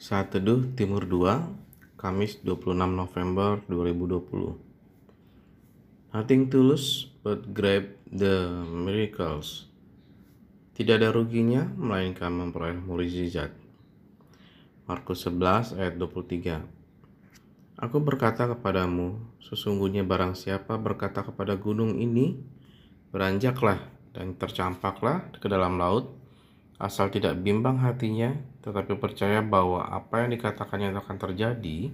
Saat Teduh Timur 2, Kamis 26 November 2020. Nothing to lose but grab the miracles. Tidak ada ruginya melainkan memperoleh mukjizat. Markus 11 ayat 23. Aku berkata kepadamu, sesungguhnya barang siapa berkata kepada gunung ini, beranjaklah dan tercampaklah ke dalam laut, asal tidak bimbang hatinya, tetapi percaya bahwa apa yang dikatakannya akan terjadi,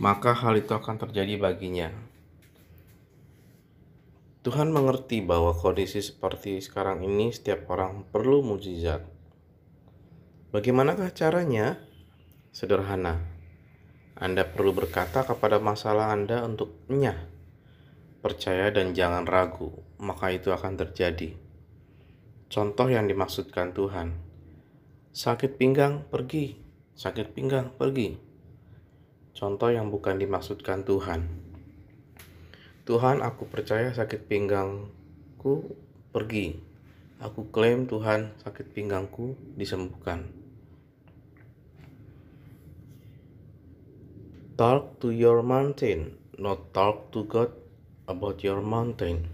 maka hal itu akan terjadi baginya. Tuhan mengerti bahwa kondisi seperti sekarang ini setiap orang perlu mujizat. Bagaimanakah caranya? Sederhana. Anda perlu berkata kepada masalah Anda untuk nyah. Percaya dan jangan ragu, maka itu akan terjadi. Contoh yang dimaksudkan Tuhan. Sakit pinggang, pergi. Sakit pinggang, pergi. Contoh yang bukan dimaksudkan Tuhan. Tuhan, aku percaya sakit pinggangku pergi. Aku klaim Tuhan sakit pinggangku disembuhkan. Talk to your mountain, not talk to God about your mountain.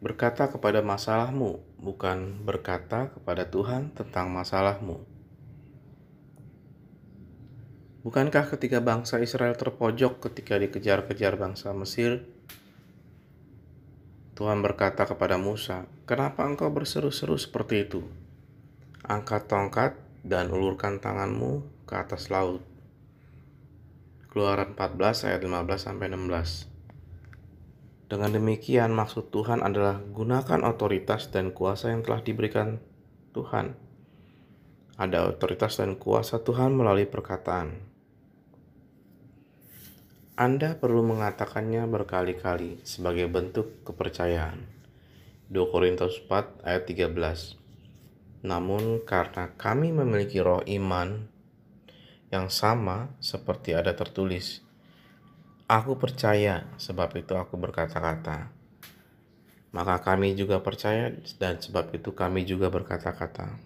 Berkata kepada masalahmu, bukan berkata kepada Tuhan tentang masalahmu. Bukankah ketika bangsa Israel terpojok ketika dikejar-kejar bangsa Mesir, Tuhan berkata kepada Musa, "Kenapa engkau berseru-seru seperti itu? Angkat tongkat dan ulurkan tanganmu ke atas laut." Keluaran 14 ayat 15 sampai 16. Dengan demikian maksud Tuhan adalah gunakan otoritas dan kuasa yang telah diberikan Tuhan. Ada otoritas dan kuasa Tuhan melalui perkataan. Anda perlu mengatakannya berkali-kali sebagai bentuk kepercayaan. 2 Korintus 4 ayat 13. Namun karena kami memiliki roh iman yang sama seperti ada tertulis. Aku percaya, sebab itu aku berkata-kata. Maka kami juga percaya dan sebab itu kami juga berkata-kata.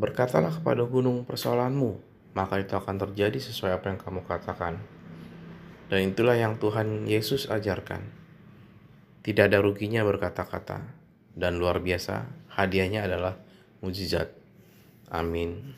Berkatalah kepada gunung persoalanmu, maka itu akan terjadi sesuai apa yang kamu katakan. Dan itulah yang Tuhan Yesus ajarkan. Tidak ada ruginya berkata-kata, dan luar biasa hadiahnya adalah mujizat. Amin.